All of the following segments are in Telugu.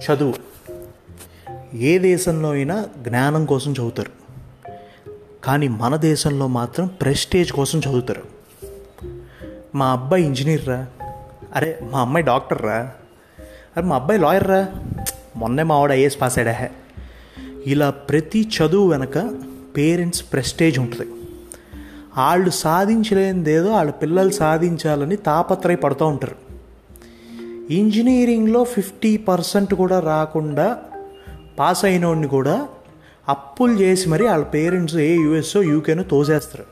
చదువు. ఏ దేశంలో అయినా జ్ఞానం కోసం చదువుతారు. కానీ మన దేశంలో మాత్రం ప్రెస్టేజ్ కోసం చదువుతారు. మా అబ్బాయి ఇంజనీర్ రా. అరే మా అమ్మాయి డాక్టర్ రా. అరే మా అబ్బాయి లాయర్ రా. మొన్నే మా ఆవిడ ఐఏఎస్ పాస్ అయ్యా ఇలా ప్రతి చదువు వెనక పేరెంట్స్ ప్రెస్టేజ్ ఉంటుంది. వాళ్ళు సాధించలేనిదేదో వాళ్ళ పిల్లలు సాధించాలని తాపత్రయపడుతూ ఉంటారు. ఇంజనీరింగ్లో ఫిఫ్టీ పర్సెంట్ కూడా రాకుండా పాస్ అయినోడిని కూడా అప్పులు చేసి మరి వాళ్ళ పేరెంట్స్ ఏ యూఎస్ఓ యూకేనో తోసేస్తారు.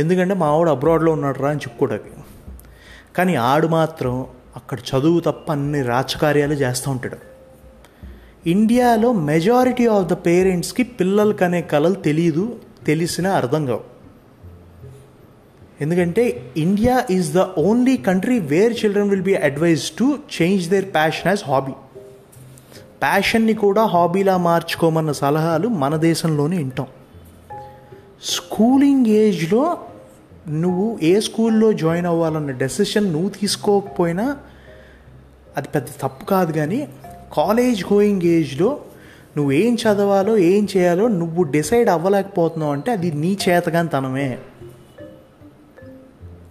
ఎందుకంటే మా ఆవిడ అబ్రాడ్లో ఉన్నాడు రా అని చెప్పుకోవడానికి. కానీ ఆడు మాత్రం అక్కడ చదువు తప్ప అన్ని రాజకార్యాలు చేస్తూ ఉంటాడు. ఇండియాలో మెజారిటీ ఆఫ్ ద పేరెంట్స్కి పిల్లలకి అనే కళలు తెలియదు తెలిసినా అర్థం కావు. ఎందుకంటే India is the only country where children will be advise to change their passion as hobby ప్యాషన్ని కూడా హాబీలా మార్చుకోమన్న సలహాలు మన దేశంలోనే వింటాం స్కూలింగ్ ఏజ్లో నువ్వు ఏ స్కూల్లో జాయిన్ అవ్వాలన్న డెసిషన్ నువ్వు తీసుకోకపోయినా అది పెద్ద తప్పు కాదు కానీ కాలేజ్ గోయింగ్ ఏజ్లో నువ్వు ఏం చదవాలో ఏం చేయాలో నువ్వు డిసైడ్ అవ్వలేకపోతున్నావు అంటే అది నీ చేతగాని తనమే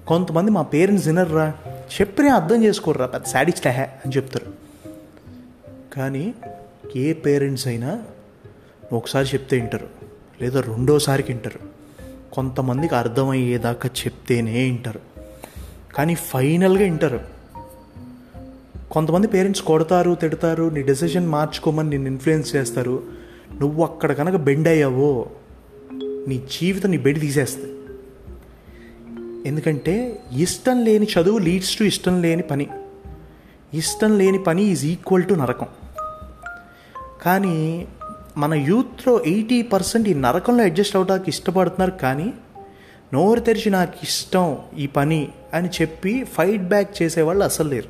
కొంతమంది మా పేరెంట్స్ వినర్రా చెప్పినా అర్థం చేసుకోర్రా పెద్ద సాడిస్ట్ హే అని చెప్తారు. కానీ ఏ పేరెంట్స్ అయినా ఒకసారి చెప్తే వింటారు లేదా రెండోసారికి వింటారు. కొంతమందికి అర్థమయ్యేదాకా చెప్తేనే వింటారు. కానీ ఫైనల్గా వింటారు. కొంతమంది పేరెంట్స్ కొడతారు తిడతారు నీ డెసిషన్ మార్చుకోమని నిన్ను ఇన్ఫ్లుయెన్స్ చేస్తారు. నువ్వు అక్కడ కనుక బెండ్ అయ్యావో నీ జీవితం నీ బెడ్ తీసేస్తుంది. ఎందుకంటే ఇష్టం లేని చదువు లీడ్స్ టు ఇష్టం లేని పని. ఇష్టం లేని పని ఈజ్ ఈక్వల్ టు నరకం. కానీ మన యూత్లో ఎయిటీ పర్సెంట్ ఈ నరకంలో అడ్జస్ట్ అవడానికి ఇష్టపడుతున్నారు కానీ నోరు తెరిచి నాకు ఇష్టం ఈ పని అని చెప్పి ఫైట్ బ్యాక్ చేసేవాళ్ళు అసలు లేరు.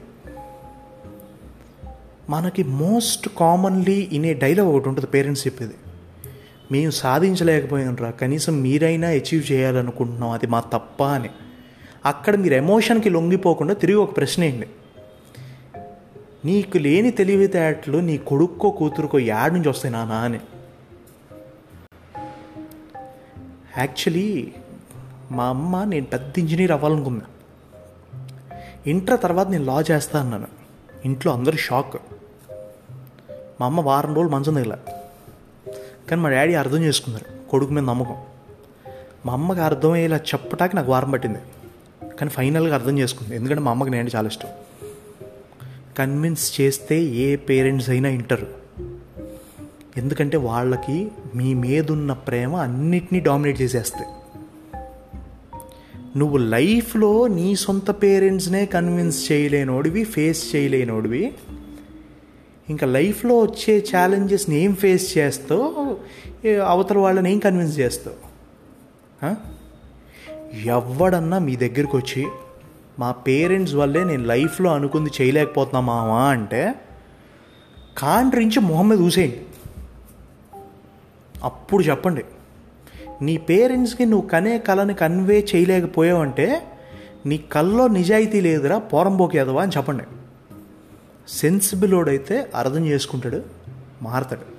మనకి మోస్ట్ కామన్లీ ఇనే డైలాగ్ ఒకటి ఉంటుంది పేరెంట్స్ చెప్పేది. మేము సాధించలేకపోయాం రా కనీసం మీరైనా అచీవ్ చేయాలనుకుంటున్నాం అది మా తప్ప అని. అక్కడ మీరు ఎమోషన్కి లొంగిపోకుండా తిరిగి ఒక ప్రశ్న వేయండి నీకు లేని తెలివితేటలు నీ కొడుక్కో కూతురుకో యాడ్ నుంచి వస్తాయి నానా అని. యాక్చువల్లీ మా అమ్మ నేను పెద్ద ఇంజనీర్ అవ్వాలనుకున్నా. ఇంటర్ తర్వాత నేను లా చేస్తా అన్నాను. ఇంట్లో అందరూ షాక్. మా అమ్మ వారం రోజులు మంచం తగిల. కానీ మా డాడీ అర్థం చేసుకున్నారు. కొడుకు మీద నమ్మకం. మా అమ్మకి అర్థమయ్యేలా చెప్పటానికి నాకు వారం పట్టింది. కానీ ఫైనల్గా అర్థం చేసుకుంది. ఎందుకంటే మా అమ్మకి నేను చాలా ఇష్టం. కన్విన్స్ చేస్తే ఏ పేరెంట్స్ అయినా వింటారు ఎందుకంటే వాళ్ళకి మీ మీదున్న ప్రేమ అన్నిటినీ డామినేట్ చేసేస్తాయి. నువ్వు లైఫ్లో నీ సొంత పేరెంట్స్నే కన్విన్స్ చేయలేనోడివి ఫేస్ చేయలేనోడివి. ఇంకా లైఫ్లో వచ్చే ఛాలెంజెస్ని ఏం ఫేస్ చేస్తావు? అవతల వాళ్ళని ఏం కన్విన్స్ చేస్తావు? ఎవడన్నా మీ దగ్గరికి వచ్చి మా పేరెంట్స్ వల్లే నేను లైఫ్లో అనుకుంది చేయలేకపోతున్నా మామా అంటే కాంట్రించి మొహమ్మద్ హుసేన్ అప్పుడు చెప్పండి. నీ పేరెంట్స్కి నువ్వు కనే కళని కన్వే చేయలేకపోయావంటే నీ కల్లో నిజాయితీ లేదురా పోరంబోకి ఎదవా అని చెప్పండి. సెన్సిబులోడైతే అర్థం చేసుకుంటాడు మారతాడు.